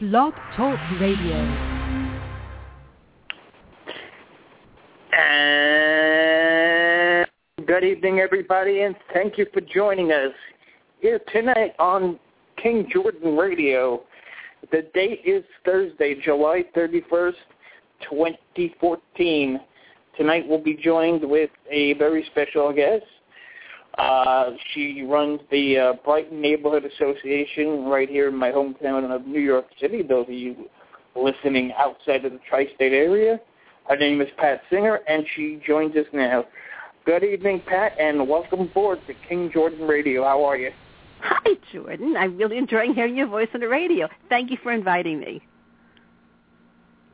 Blog Talk Radio. And good evening, everybody, and thank you for joining us here tonight on King Jordan Radio. The date is Thursday, July 31st, 2014. Tonight we'll be joined with a very special guest. Uh, she runs the uh, Brighton Neighborhood Association right here in my hometown of New York City, those of you listening outside of the tri-state area. Her name is Pat Singer, and she joins us now. Good evening, Pat, and welcome aboard to King Jordan Radio. How are you? Hi, Jordan. I'm really enjoying hearing your voice on the radio. Thank you for inviting me.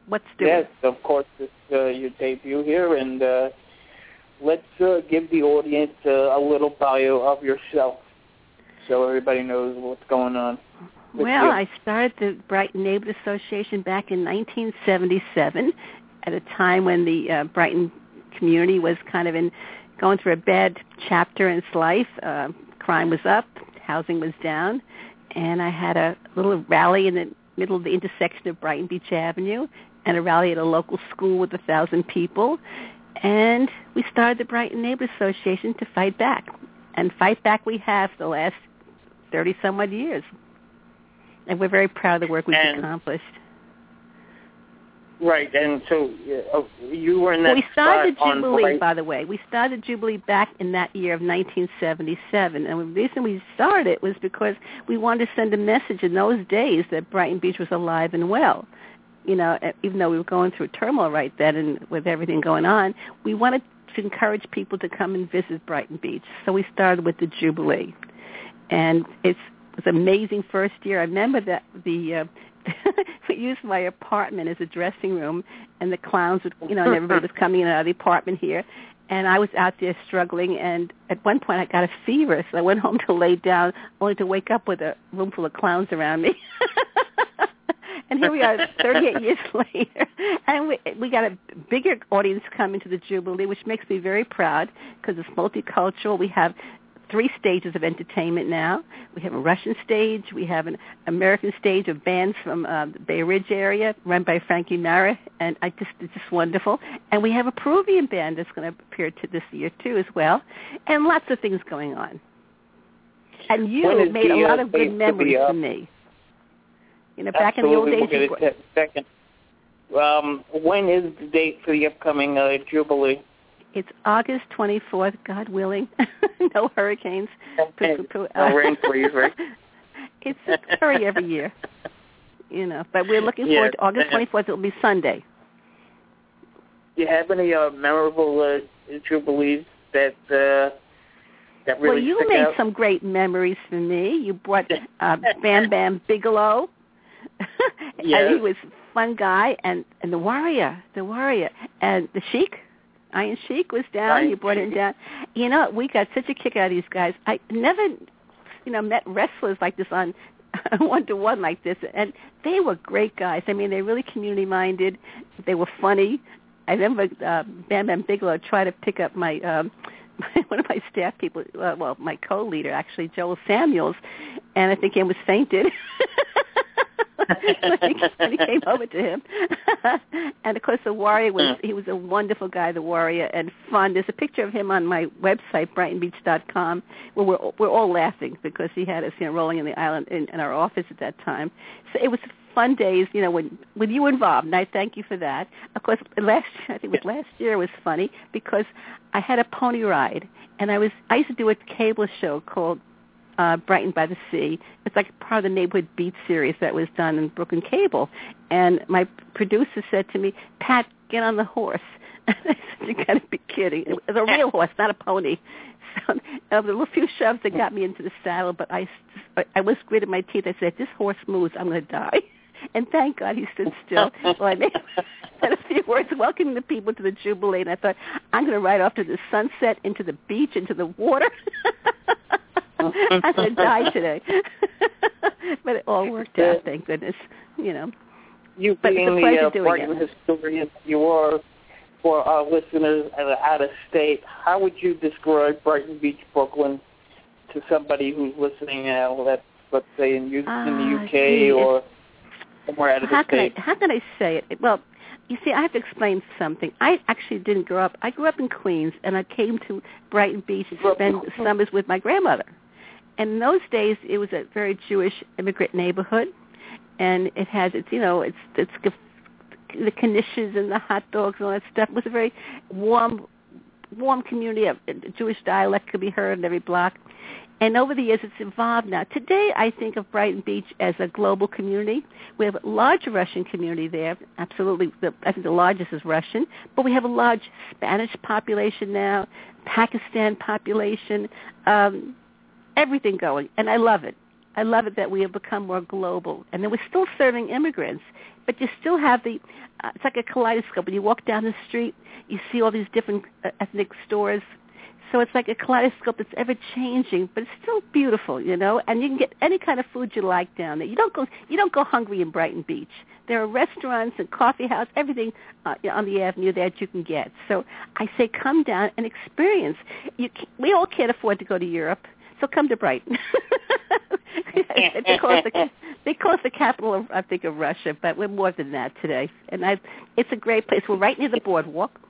What's doing? Yes, of course, it's uh, your debut here, and uh, let's uh, give the audience uh, a little bio of yourself so everybody knows what's going on. Well, you. I started the Brighton Neighborhood Association back in 1977 at a time when the uh, Brighton community was kind of in going through a bad chapter in its life. Uh, crime was up, housing was down, and I had a little rally in the middle of the intersection of Brighton Beach Avenue and a rally at a local school with a thousand people. And we started the Brighton Neighbors Association to fight back. And fight back we have the last 30 some odd years. And we're very proud of the work we've And- accomplished. Right, and so uh, you were in that we started Jubilee, by the way. We started Jubilee back in that year of 1977, and the reason we started it was because we wanted to send a message in those days that Brighton Beach was alive and well. You know, even though we were going through turmoil right then and with everything going on, we wanted to encourage people to come and visit Brighton Beach. So we started with the Jubilee, and it's, it was an amazing first year. I remember that the uh, we used my apartment as a dressing room, and the clowns would, you know, and everybody was coming in out of the apartment here. And I was out there struggling, and at one point I got a fever, so I went home to lay down, only to wake up with a room full of clowns around me. and here we are, 38 years later, and we we got a bigger audience coming to the Jubilee, which makes me very proud because it's multicultural. We have three stages of entertainment now. We have a Russian stage, we have an American stage of bands from uh, the Bay Ridge area run by Frankie Mara, and I just it's just wonderful. And we have a Peruvian band that's going to appear to this year too as well, and lots of things going on. And you made the, a uh, lot of good memories for me. You know, back in the old Absolutely, days, we'll get into that in a second. Um, when is the date for the upcoming uh, Jubilee? It's August 24th, God willing. no hurricanes. And Poo- poo- no rain, please, right? it's a hurry every year, you know. But we're looking forward to August 24th. It'll be Sunday. Do you have any uh, memorable uh, Jubilees that uh, that really well, you made out? some great memories for me. You brought uh, Bam Bam Bigelow. Yes. and he was a fun guy, and and the Warrior, the Warrior, and the Sheik. Iron Sheik was down. Iron you brought him down. You know, we got such a kick out of these guys. I never, you know, met wrestlers like this on one to one like this, and they were great guys. I mean, they really community minded. They were funny. I remember uh, Bam Bam Bigelow tried to pick up my um, one of my staff people, uh, well, my co-leader actually, Joel Samuels, and I think he was fainted. when, he, came over to him, and of course the warrior was mm. he was a wonderful guy, the warrior, and fun. There's a picture of him on my website, BrightonBeach.com, where we're we're all laughing because he had us you know rolling in the island in, in our office at that time. So it was fun days, you know, when with you involved, and I thank you for that. Of course, last I think it was last year was funny because I had a pony ride, and I was I used to do a cable show called uh, Brighton by the Sea. It's like part of the Neighborhood Beat series that was done in Brooklyn Cable. And my producer said to me, Pat, get on the horse. I said, you got to be kidding. It was a real horse, not a pony. So uh, the little few shoves that got me into the saddle, but I, I was gritted my teeth. I said, this horse moves, I'm going to die. And thank God he stood still. well, I made, said a few words welcoming the people to the Jubilee, and I thought, I'm going to ride off to the sunset, into the beach, into the water. I'm going to die today. but it all worked out, thank goodness. You know. You But it's being the uh, doing Brighton it. historian you are for our listeners out of state, how would you describe Brighton Beach, Brooklyn to somebody who's listening now let's say, in, U- in Ah, the UK gee, or... somewhere out of how the can state. I how can I say it? Well, you see, I have to explain something. I actually didn't grow up. I grew up in Queens, and I came to Brighton Beach to in spend summers with my grandmother. And in those days, it was a very Jewish immigrant neighborhood, and it has its you know it's it's the knishes and the hot dogs and all that stuff. It was a very warm warm community. A Jewish dialect could be heard in every block. And over the years, it's evolved now. Today, I think of Brighton Beach as a global community. We have a large Russian community there. Absolutely, the, I think the largest is Russian. But we have a large Spanish population now, Pakistan population, um, everything going. And I love it. I love it that we have become more global. And then we're still serving immigrants. But you still have the, uh, it's like a kaleidoscope. When you walk down the street, you see all these different uh, ethnic stores. So it's like a kaleidoscope that's ever changing, but it's still beautiful, you know. And you can get any kind of food you like down there. You don't go you don't go hungry in Brighton Beach. There are restaurants and coffee house, everything uh, on the avenue that you can get. So I say, come down and experience. You ca- we all can't afford to go to Europe, so come to Brighton. they call it the they call it the capital of I think of Russia, but we're more than that today. And I, it's a great place. We're right near the boardwalk.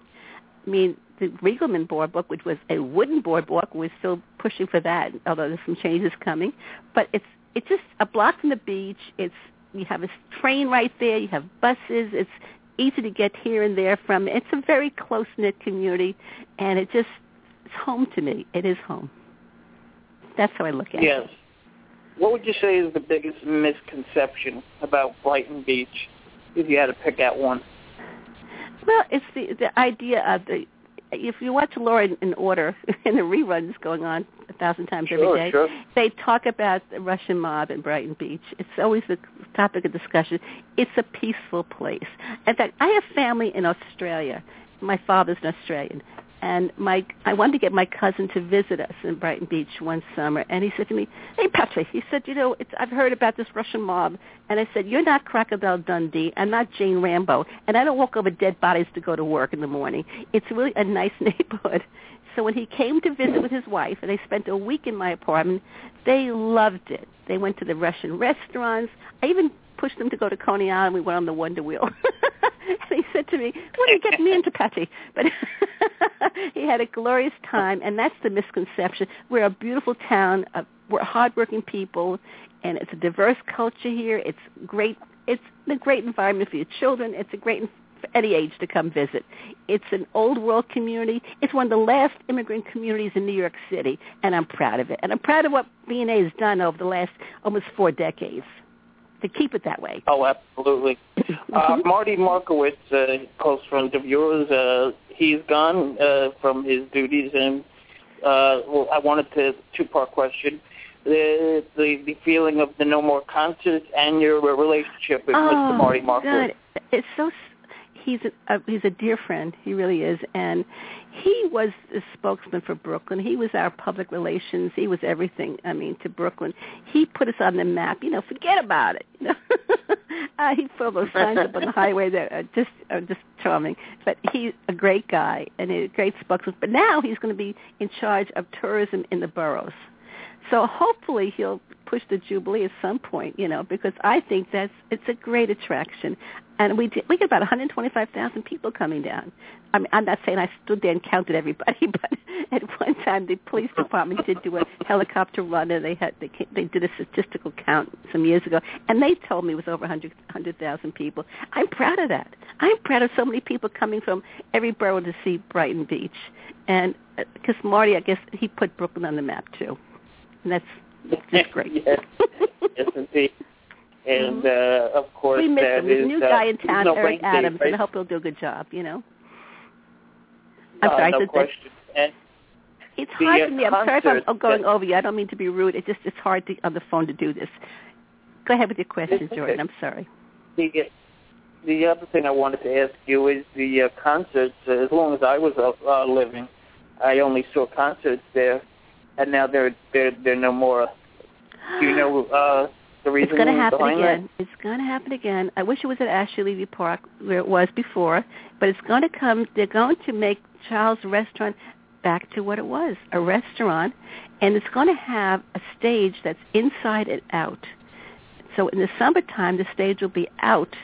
I mean, the Riegelmann boardwalk, which was a wooden boardwalk, we're still pushing for that, although there's some changes coming. But it's it's just a block from the beach. It's you have a train right there. You have buses. It's easy to get here and there from. It's a very close knit community, and it just it's home to me. It is home. That's how I look at it. Yes. What would you say is the biggest misconception about Brighton Beach, if you had to pick out one? Well, it's the the idea of the if you watch Law and Order and the reruns going on a thousand times Sure, every day, sure. they talk about the Russian mob in Brighton Beach. It's always the topic of discussion. It's a peaceful place. In fact, I have family in Australia. My father's an Australian. And my, I wanted to get my cousin to visit us in Brighton Beach one summer, and he said to me, "Hey, Patrick," he said, "You know, it's, I've heard about this Russian mob." And I said, "You're not Crocodile Dundee. I'm not Jane Rambo, and I don't walk over dead bodies to go to work in the morning. It's really a nice neighborhood." So when he came to visit with his wife, and they spent a week in my apartment, they loved it. They went to the Russian restaurants. I even pushed them to go to Coney Island. We went on the Wonder Wheel. and he said to me, "What are you getting me into, Patty?" But he had a glorious time, and that's the misconception. We're a beautiful town. Uh, we're hardworking people, and it's a diverse culture here. It's great. It's a great environment for your children. It's a great for any age to come visit. It's an old world community. It's one of the last immigrant communities in New York City, and I'm proud of it. And I'm proud of what B&A has done over the last almost four decades to keep it that way. Oh, absolutely. Uh, Marty Markowitz, uh, close friend of yours, uh, he's gone uh, from his duties, and uh, well, I wanted to two-part question: the, the the feeling of the no more concerts and your relationship with oh, Mr. Marty Markowitz. God. It's so. He's a, he's a dear friend. He really is, and he was the spokesman for Brooklyn. He was our public relations. He was everything. I mean, to Brooklyn. He put us on the map. You know, forget about it. You know, uh, he put those signs up on the highway that are just are just charming. But he's a great guy and a great spokesman. But now he's going to be in charge of tourism in the boroughs. So hopefully he'll push the Jubilee at some point, you know, because I think that's it's a great attraction, and we did, we get about 125,000 people coming down. I mean, I'm not saying I stood there and counted everybody, but at one time the police department did do a helicopter run, and they had they they did a statistical count some years ago, and they told me it was over 100 100,000 people. I'm proud of that. I'm proud of so many people coming from every borough to see Brighton Beach, and uh, because Marty, I guess he put Brooklyn on the map too. And that's that's great. yes, yes, indeed. And uh, of course, we miss that him. There's a new uh, guy in town, no Eric Adams, right? and I hope he'll do a good job. You know. I'm Uh, sorry. no I said that- question. It's hard uh, for me. I'm sorry if I'm going that- over you. I don't mean to be rude. It's just it's hard to on the phone to do this. Go ahead with your question. Jordan. I'm sorry. the the other thing I wanted to ask you is the uh, concerts. Uh, as long as I was uh, uh, living, I only saw concerts there, and now they're they're they're no more. Do you know uh, the reason It's going to happen again. It's going to happen again. I wish it was at Asser Levy Park where it was before, but it's going to come. They're going to make Childs Restaurant back to what it was, a restaurant, and it's going to have a stage that's inside and out. So in the summertime, the stage will be out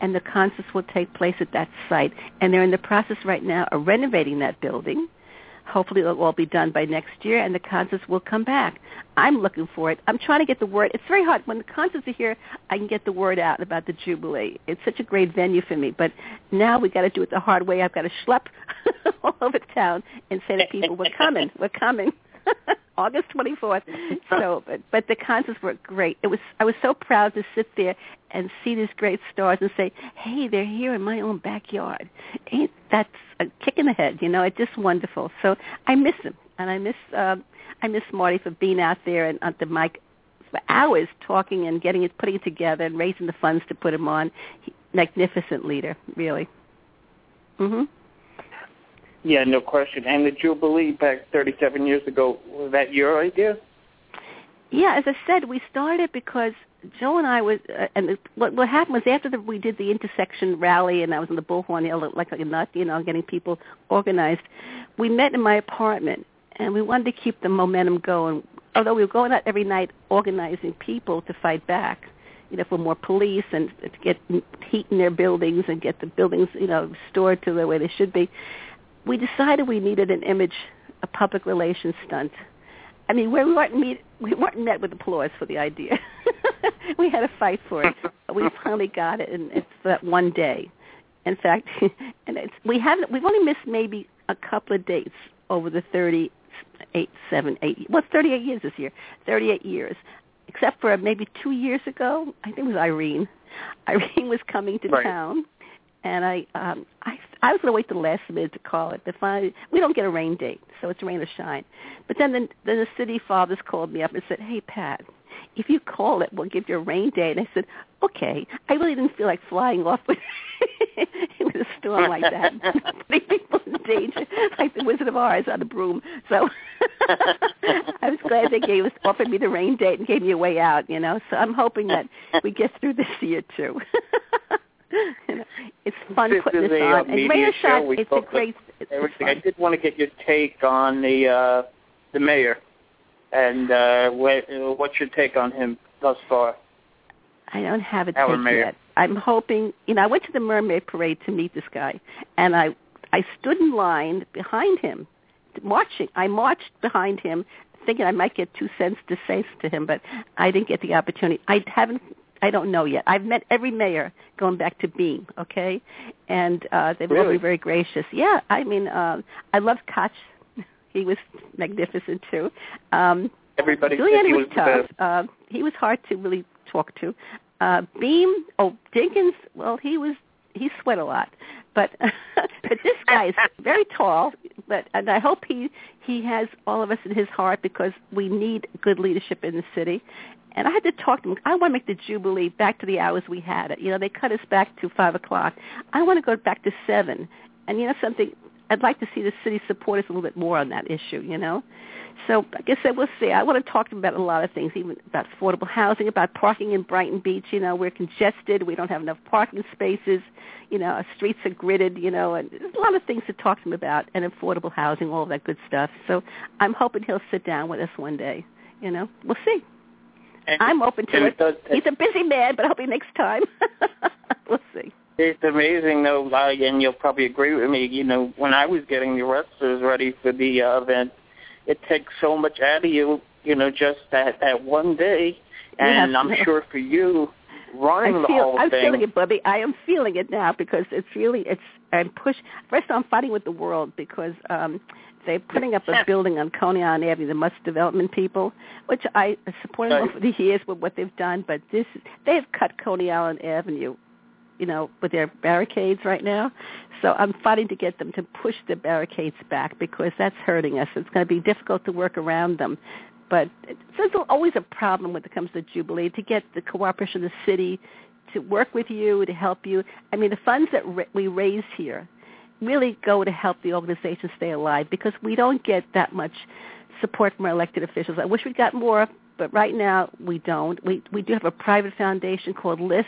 and the concerts will take place at that site. And they're in the process right now of renovating that building. Hopefully it'll all be done by next year and the concerts will come back. I'm looking for it. I'm trying to get the word. It's very hard. When the concerts are here, I can get the word out about the Jubilee. It's such a great venue for me. But now we got to do it the hard way. I've got to schlep all over town and say to people, we're coming. We're coming. August 24th. So, but, but the concerts were great. It was I was so proud to sit there and see these great stars and say, "Hey, they're here in my own backyard." Ain't that's a kick in the head, you know? It's just wonderful. So I miss him, and I miss uh, I miss Marty for being out there and at the mic for hours talking and getting it, putting it together, and raising the funds to put him on. He, magnificent leader, really. Mhm. Yeah, no question. And the Jubilee back 37 years ago, was that your idea? Yeah, as I said, we started because Joe and I was, uh, and what, what happened was after the, we did the intersection rally, and I was in the bullhorn, like, like a nut, you know, getting people organized. We met in my apartment, and we wanted to keep the momentum going. Although we were going out every night organizing people to fight back, you know, for more police and to get heat in their buildings and get the buildings, you know, stored to the way they should be we decided we needed an image, a public relations stunt. I mean, we weren't meet, we weren't met with applause for the idea. we had to fight for it. We finally got it, and it's that one day. In fact, and it's we haven't we've only missed maybe a couple of dates over the thirty eight, seven, eight. Well, thirty eight years this year. Thirty eight years, except for maybe two years ago. I think it was Irene. Irene was coming to right. town and I um I I was gonna wait till the last minute to call it. To find we don't get a rain date, so it's rain or shine. But then the, then the city fathers called me up and said, "Hey Pat, if you call it, we'll give you a rain date." And I said, "Okay." I really didn't feel like flying off with with a storm like that, putting people in danger, like the Wizard of Oz on a broom. So I was glad they gave us offered me the rain date and gave me a way out. You know, so I'm hoping that we get through this year too. it's fun this putting is this a, on. Uh, and Radio Shot, it's a great. It's everything. Fun. I did want to get your take on the uh, the mayor, and uh, what, what's your take on him thus far? I don't have a Our take mayor. yet. I'm hoping. You know, I went to the Mermaid Parade to meet this guy, and I I stood in line behind him, marching. I marched behind him, thinking I might get two cents to say to him, but I didn't get the opportunity. I haven't I don't know yet. I've met every mayor going back to Beame, okay, and uh, they've all Really? been very gracious. Yeah, I mean, uh, I loved Koch. He was magnificent too. Um, Everybody Giuliani was was tough. Uh, he was hard to really talk to. Uh, Beame, oh Dinkins, well, he was he sweat a lot, but but this guy is very tall. But and I hope he he has all of us in his heart because we need good leadership in the city. And I had to talk to him. I want to make the Jubilee back to the hours we had it. You know, they cut us back to 5 o'clock. I want to go back to 7. And, you know, something, I'd like to see the city support us a little bit more on that issue, you know. So I guess I will see. I want to talk to him about a lot of things, even about affordable housing, about parking in Brighton Beach. You know, we're congested. We don't have enough parking spaces. You know, our streets are gridded, you know, and there's a lot of things to talk to him about, and affordable housing, all of that good stuff. So I'm hoping he'll sit down with us one day. You know, we'll see. And, I'm open to and it. does He's a busy man, but I hope he makes time. we'll see. It's amazing, though, uh, and you'll probably agree with me. You know, when I was getting the wrestlers ready for the uh, event, it takes so much out of you. You know, just that that one day, and Yeah. I'm sure for you, running I the feel, whole I'm thing. feeling it, Bubby. I am feeling it now because it's really it's I'm push. First, I'm fighting with the world because um they're putting up a building on Coney Island Avenue, the Must Development people, which I supported Right. over the years with what they've done. But this, they've cut Coney Island Avenue, you know, with their barricades right now. So I'm fighting to get them to push the barricades back because that's hurting us. It's going to be difficult to work around them. But there's always a problem when it comes to Jubilee to get the cooperation of the city to work with you, to help you. I mean, the funds that we raise here really go to help the organization stay alive because we don't get that much support from our elected officials. I wish we got more, but right now we don't. We we do have a private foundation called LIS,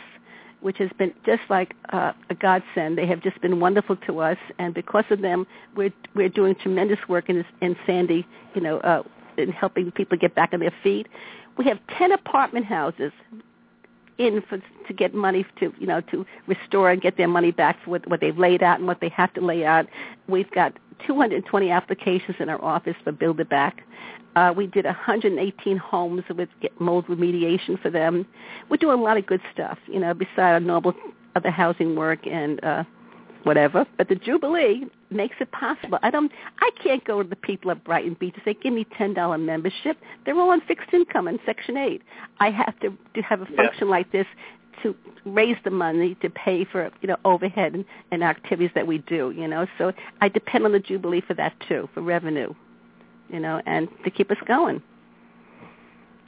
which has been just like uh, a godsend. They have just been wonderful to us, and because of them, we're we're doing tremendous work in in Sandy, you know, uh, in helping people get back on their feet. We have ten apartment houses in for to get money to you know to restore and get their money back for what, what they've laid out and what they have to lay out. We've got 220 applications in our office for Build It Back. Uh, we did 118 homes with mold remediation for them. We're doing a lot of good stuff, you know, besides our normal other housing work and uh, whatever. But the Jubilee makes it possible. I don't. I can't go to the people at Brighton Beach and say, "Give me ten dollar membership." They're all on fixed income in Section Eight. I have to to have a function yeah. like this to raise the money to pay for you know overhead and, and activities that we do. You know, so I depend on the Jubilee for that too, for revenue. You know, and to keep us going.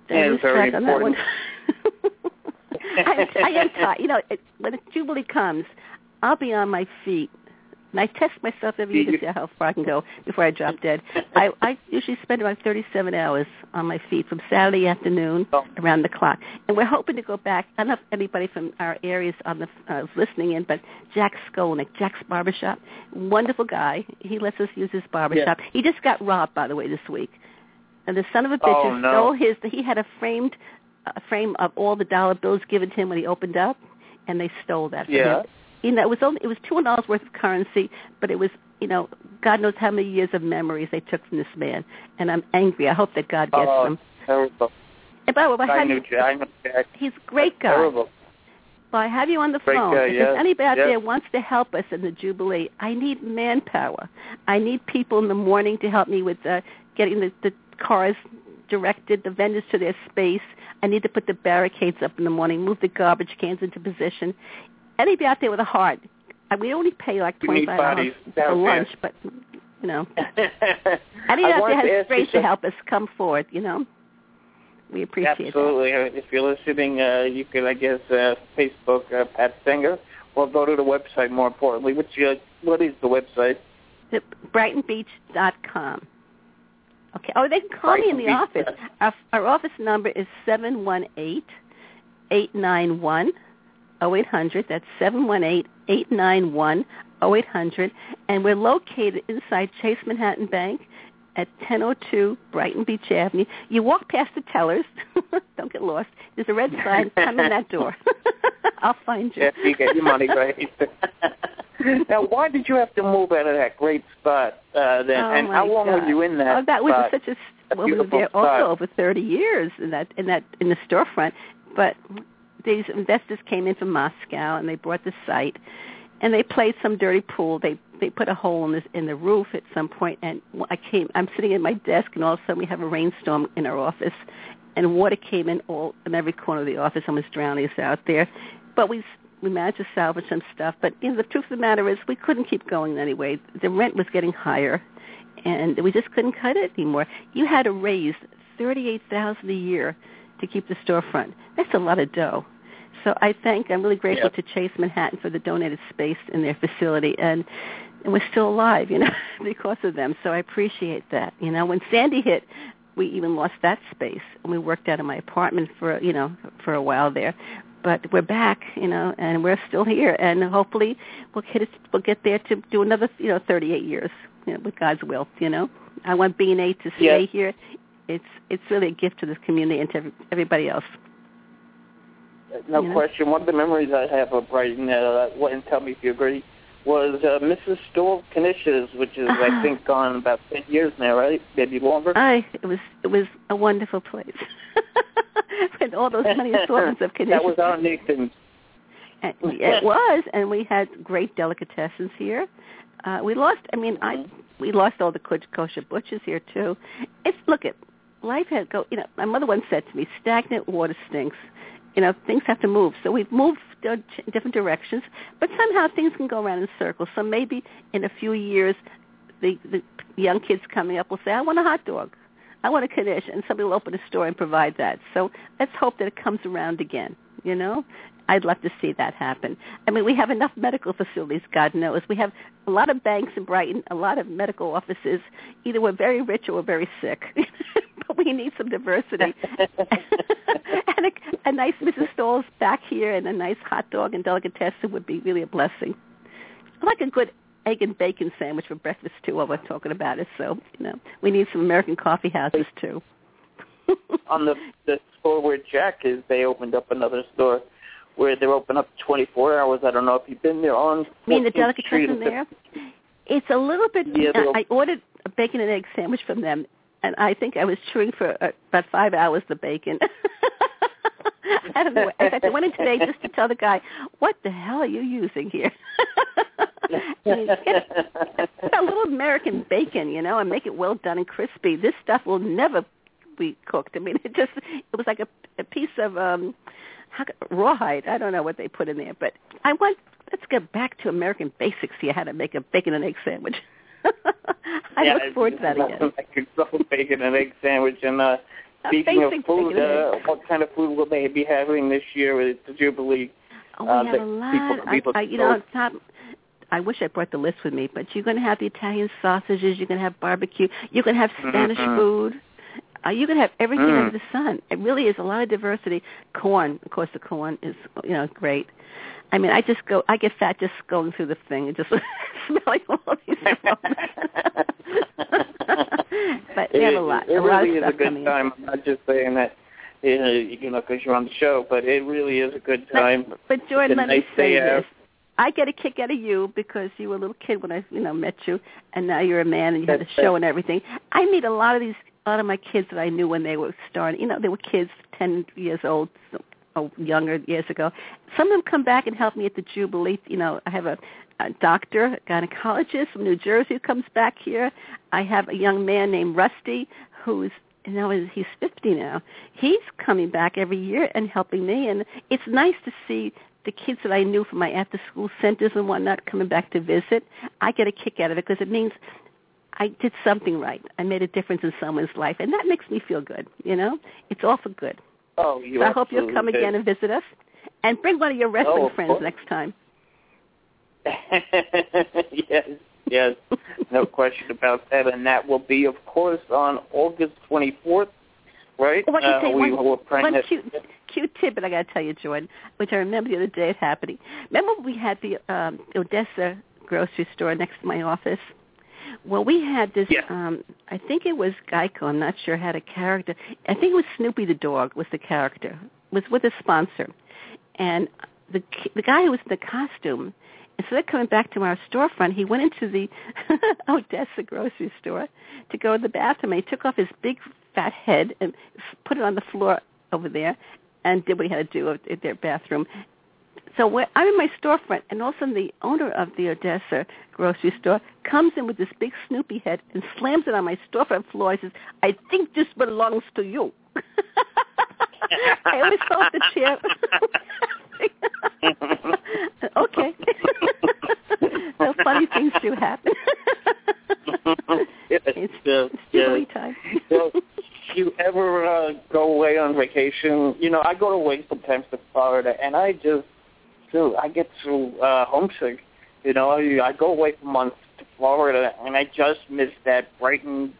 And very important. I, I am tired. You know, when the Jubilee comes, I'll be on my feet. And I test myself every year to see how far I can go before I drop dead. I, I usually spend about 37 hours on my feet from Saturday afternoon oh. around the clock. And we're hoping to go back. I don't know if anybody from our areas on the uh, is listening in, but Jack Skolnick, Jack's Barbershop, wonderful guy. He lets us use his barbershop. Yeah. He just got robbed, by the way, this week. And the son of a bitch oh, no. stole his. He had a framed a frame of all the dollar bills given to him when he opened up, and they stole that from yeah. him you know, it was only it was two hundred dollars worth of currency, but it was you know, God knows how many years of memories they took from this man, and I'm angry. I hope that God gets oh, them. Terrible. And by the way, I knew Jack. I Jack. He's a great guy. Terrible. Well, I have you on the Great phone. guy, if yes, anybody out yes. there wants to help us in the Jubilee, I need manpower. I need people in the morning to help me with uh, getting the, the cars directed, the vendors to their space. I need to put the barricades up in the morning, move the garbage cans into position. Anybody out there with a heart, we only pay like twenty five dollars for lunch, but you know, anybody out there has space to help us come forward. You know, we appreciate it. absolutely. that. If you're listening, uh, you can, I guess, uh, Facebook uh, Pat Singer, or go to the website. More importantly, which uh, what is the website? The BrightonBeach.com. Okay. Oh, they can call Brighton me in the Beach. office. Our, our office number is seven one eight eight nine one 0800. That's 718-891-0800. And we're located inside Chase Manhattan Bank at 1002 Brighton Beach Avenue. You walk past the tellers. Don't get lost. There's a red sign. Come in that door. I'll find you. Yes, you get your money right. now, why did you have to move out of that great spot uh, then? Oh and how long God. were you in that Oh, that was spot? such a A well, we were there spot. also over 30 years in that in that in the storefront. But these investors came in from Moscow and they bought the site, and they played some dirty pool. They they put a hole in the in the roof at some point, and I came. I'm sitting at my desk, and all of a sudden we have a rainstorm in our office, and water came in all in every corner of the office, almost drowning us out there. But we we managed to salvage some stuff. But you know, the truth of the matter is, we couldn't keep going anyway. The rent was getting higher, and we just couldn't cut it anymore. You had to raise thirty-eight thousand a year to keep the storefront. That's a lot of dough. So I thank, I'm really grateful Yeah. to Chase Manhattan for the donated space in their facility, and and we're still alive, you know, because of them. So I appreciate that. You know, when Sandy hit, we even lost that space, and we worked out of my apartment for you know for a while there. But we're back, you know, and we're still here, and hopefully we'll get it, we'll get there to do another, you know, 38 years, you know, with God's will. You know, I want B and A to stay Yeah. here. It's it's really a gift to this community and to everybody else. No know? question. One of the memories I have of Brighton, uh, and tell me if you agree, was uh, Mrs. Stahl Knishes, which is, Ah. I think, gone about 10 years now, right? Maybe longer? I it was it was a wonderful place with all those many assortments of conditions. That was our Nathan. It was, and we had great delicatessens here. Uh, we lost. I mean, I Mm-hmm. we lost all the ko- kosher butchers here too. It's look at life has go. You know, my mother once said to me, "Stagnant water stinks." You know, things have to move. So we've moved different directions, but somehow things can go around in circles. So maybe in a few years, the the young kids coming up will say, "I want a hot dog." I want a kiddush, and somebody will open a store and provide that. So let's hope that it comes around again. You know, I'd love to see that happen. I mean, we have enough medical facilities, God knows. We have a lot of banks in Brighton, a lot of medical offices. Either we're very rich or we're very sick. we need some diversity. and a, a nice Mrs. Stahl's back here and a nice hot dog and delicatessen would be really a blessing. I like a good egg and bacon sandwich for breakfast too while we're talking about it. So, you know, we need some American coffee houses too. On the, the store where Jack is, they opened up another store. where they're open up 24 hours. I don't know if you've been there on. You mean the 14th Street delicatessen there? It's a little bit. Yeah, they'll- uh, I ordered a bacon and egg sandwich from them, and I think I was chewing for uh, about five hours the bacon. I don't know. In fact, I went in today just to tell the guy, "What the hell are you using here?" A little American bacon, you know, and make it well done and crispy. This stuff will never be cooked. I mean, it just it was like a, a piece of um how, rawhide. I don't know what they put in there, but I want let's get back to American basics here. How to make a bacon and egg sandwich. I yeah, look forward to that again. Like a double bacon and egg sandwich. And uh, speaking of food, uh, what kind of food will they be having this year with the Jubilee? Oh, we uh, have a lot. people- people I, I, you know, don't- I wish I brought the list with me, but you're going to have the Italian sausages. You're going to have barbecue. You're going to have Spanish Mhm. food. Uh, you can have everything Mm. under the sun. It really is a lot of diversity. Corn, of course, the corn is you know great. I mean, I just go, I get fat just going through the thing and just smelling all these aromas. but we have a lot, It, a lot really is a good coming. in. time. I'm not just saying that, uh, you know, because you're on the show, but it really is a good time. But, but Jordan, let me say out. this. I get a kick out of you because you were a little kid when I, you know, met you, and now you're a man and you have a show and everything. I meet a lot of these, a lot of my kids that I knew when they were starting. You know, they were kids, ten years old, younger years ago. Some of them come back and help me at the Jubilee. You know, I have a, a doctor, a gynecologist from New Jersey who comes back here. I have a young man named Rusty who's you know he's 50 now. He's coming back every year and helping me, and it's nice to see the kids that I knew from my after-school centers and whatnot coming back to visit. I get a kick out of it because it means I did something right. I made a difference in someone's life, and that makes me feel good. You know, it's all for good. Oh, you So I hope you'll come did. again and visit us, and bring one of your wrestling Oh, of friends course. next time. yes, yes, no question about that. And that will be, of course, on August 24th, right? I uh, we one, will bring one cute, cute tidbit I got to tell you, Jordan, which I remember the other day it happening. Remember we had the um, Odessa grocery store next to my office? Well, we had this. Yeah. Um, I think it was Geico. I'm not sure had a character. I think it was Snoopy the dog was the character. Was with a sponsor, and the the guy who was in the costume. Instead of coming back to our storefront, he went into the Odessa grocery store to go to the bathroom. And he took off his big fat head and put it on the floor over there, and did what he had to do at their bathroom. So when, I'm in my storefront, and all of a sudden the owner of the Odessa grocery store comes in with this big Snoopy head and slams it on my storefront floor. He says, "I think this belongs to you." I always felt the chair. okay. so funny things do happen. yes, it's yes, yes. Time. so, if you ever uh, go away on vacation, you know, I go away sometimes to Florida, and I just, so I get so uh, homesick. You know, I, go away for months to Florida, and I just miss that Brighton,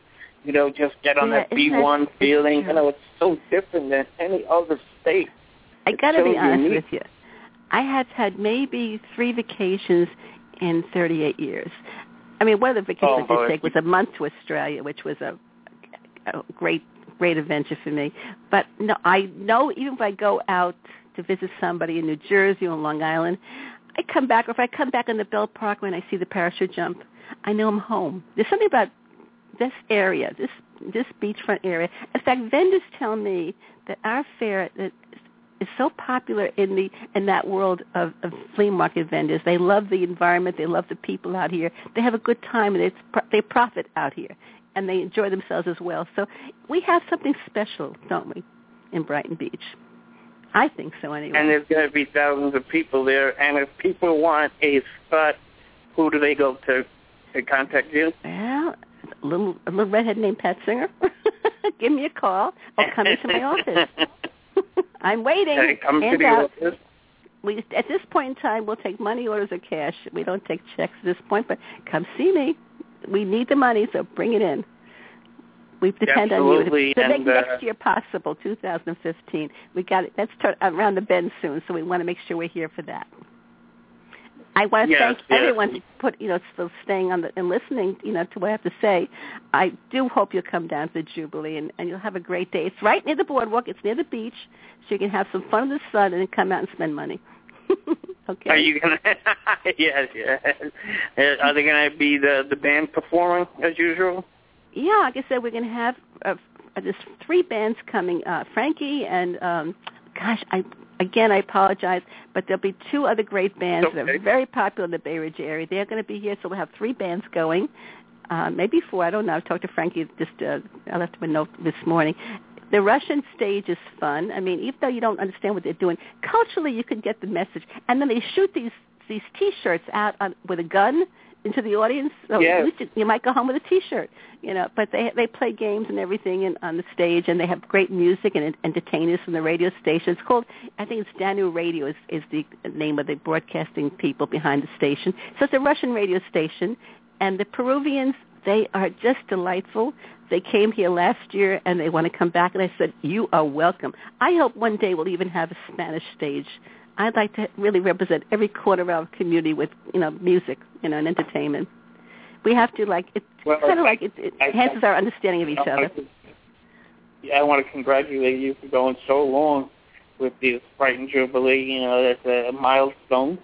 you know, just get on Yeah, that- B1 feeling. You know, it's so different than any other state. I got to so be honest unique. with you. I have had maybe three vacations in 38 years. I mean, one of the vacations Oh, I did take was a month to Australia, which was a, a great, great adventure for me. But no, I know even if I go out to visit somebody in New Jersey or Long Island, I come back, or if I come back on the Belt Parkway and I see the parachute jump, I know I'm home. There's something about this area, this this beachfront area. In fact, vendors tell me that our fair that is so popular in the in that world of, of flea market vendors. They love the environment. They love the people out here. They have a good time, and it's they profit out here, and they enjoy themselves as well. So we have something special, don't we, in Brighton Beach? I think so anyway. And there's going to be thousands of people there. And if people want a spot, who do they go to to contact you? Well, a little a little redhead named Pat Singer. Give me a call or come into my office. I'm waiting. Hey, come to the out. office. We at this point in time we'll take money orders or cash. We don't take checks at this point, but come see me. We need the money, so bring it in. We depend on you to, make and, uh, next year possible, 2015. We got it. That's tur- around the bend soon, so we want to make sure we're here for that. I want to yes, thank yes. everyone for put you know for staying on the and listening you know to what I have to say. I do hope you'll come down to the Jubilee and, and you'll have a great day. It's right near the boardwalk. It's near the beach, so you can have some fun in the sun and then come out and spend money. okay. Are you gonna? yes, yes. Are they gonna be the the band performing as usual? Yeah, like I said, we're gonna have uh, there's three bands coming. Uh, Frankie and um, gosh, I again, I apologize, but there'll be two other great bands okay. that are very popular in the Bay Ridge area. They're going to be here, so we'll have three bands going. Uh, maybe four. I don't know. I talked to Frankie. Just uh, I left him a note this morning. The Russian stage is fun. I mean, even though you don't understand what they're doing, culturally you can get the message. And then they shoot these these T-shirts out on, with a gun into the audience. So yes. you, you might go home with a T-shirt, you know. But they they play games and everything in, on the stage, and they have great music and entertainers from the radio station. It's called, I think it's Danu Radio is is the name of the broadcasting people behind the station. So it's a Russian radio station, and the Peruvians they are just delightful. They came here last year and they want to come back, and I said, "You are welcome." I hope one day we'll even have a Spanish stage. I'd like to really represent every corner of our community with, you know, music, you know, and entertainment. We have to like it's well, kind of like it, it I, enhances I, our understanding of each I other. Yeah, I want to congratulate you for going so long with the Brighton Jubilee. You know, that's a milestone.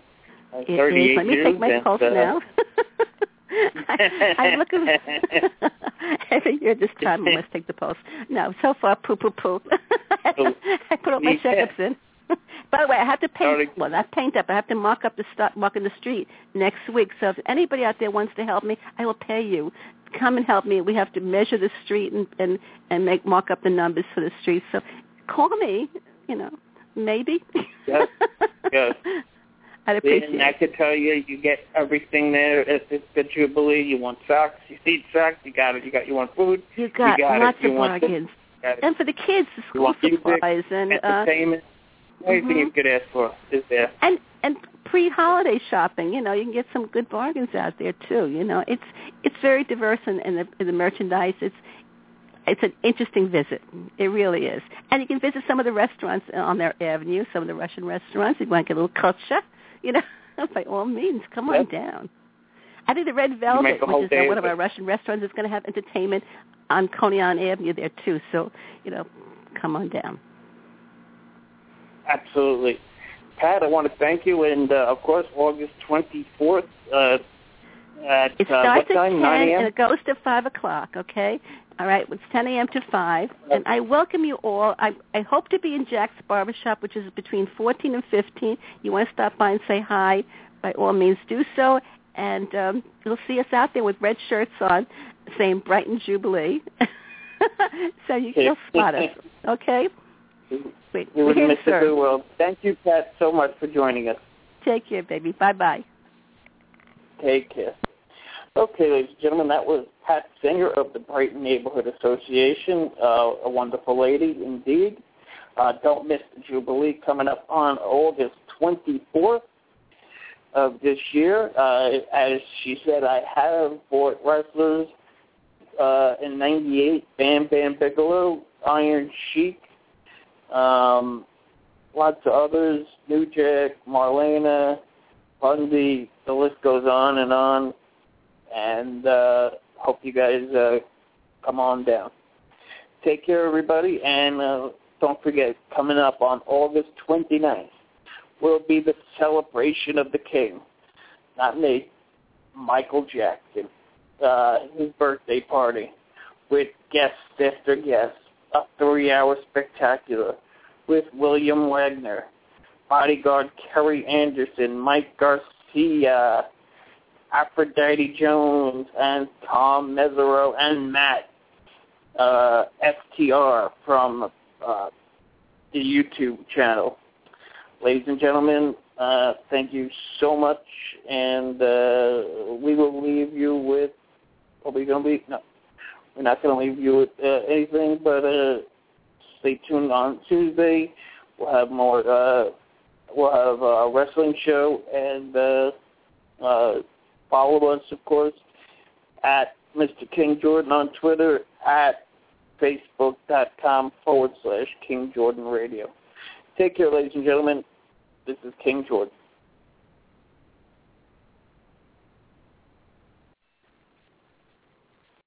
Uh, It 38 is. Let me years, take my and, pulse uh, now. I, I look at every year this time I must take the pulse. No, so far poo poo poo. I put all my checkups in. By the way, I have to Sorry. paint. Well, not paint up. I have to mark up the st- mark in the street next week. So if anybody out there wants to help me, I will pay you. Come and help me. We have to measure the street and and and make mark up the numbers for the street. So call me. You know, maybe. Yes. Yes. I'd appreciate And I could tell you, you get everything there at the, the Jubilee. You want socks, you need socks, you got it. You got you want food, You got, got lots You of want bargains. you got it. And for the kids, the school want music, supplies and uh, anything mhm. you could ask for is there. and and pre-holiday shopping. You know, you can get some good bargains out there too. You know, it's it's very diverse in, in the in the merchandise. It's it's an interesting visit. It really is. And you can visit some of the restaurants on their avenue, some of the Russian restaurants. If you want to get a little culture, you know, by all means, come on Yep. down. I think the Red Velvet, which is uh, day one of of our. Russian restaurants, is going to have entertainment on Coney Island Avenue there too. So, you know, come on down. Absolutely. Pat, I want to thank you, and uh, of course, August 24th uh, at It uh, what time? at 10 9 and a.m. it goes to 5 o'clock, okay? All right, it's 10 a.m. to 5. And I welcome you all. I, I hope to be in Jack's Barbershop, which is between 14 and 15. You want to stop by and say hi, by all means do so. And um, you'll see us out there with red shirts on saying Brighton Jubilee. so you, you'll spot us, okay? Wait, You we're would here to miss the serve. good world. Thank you, Pat, so much for joining us. Take care, baby. Bye-bye. Take care. Okay, ladies and gentlemen, that was Pat Singer of the Brighton Neighborhood Association, uh, a wonderful lady indeed. Uh, don't miss the Jubilee coming up on August 24th of this year. Uh, as she said, I have bought wrestlers uh, in 98, Bam Bam Bigelow, Iron Sheik, um, lots of others, New Jack, Marlena, Bundy, the list goes on and on. And uh, hope you guys uh, come on down. Take care, everybody, and uh, don't forget, coming up on August 29th will be the celebration of the King. Not me, Michael Jackson. Uh, his birthday party with guests after guests, a three-hour spectacular with William Wagner, bodyguard Kerry Anderson, Mike Garcia, Aphrodite Jones, and Tom Mesereau, and Matt uh, FTR from uh, the YouTube channel. Ladies and gentlemen, uh, thank you so much, and uh, we will leave you with. Are we going to be? No, we're not going to leave you with uh, anything, but uh, stay tuned on Tuesday. We'll have more. Uh, we'll have a wrestling show, and uh, uh, follow us, of course, at Mr. King Jordan on Twitter, at facebook.com forward slash King Jordan Radio. Take care, ladies and gentlemen. This is King Jordan.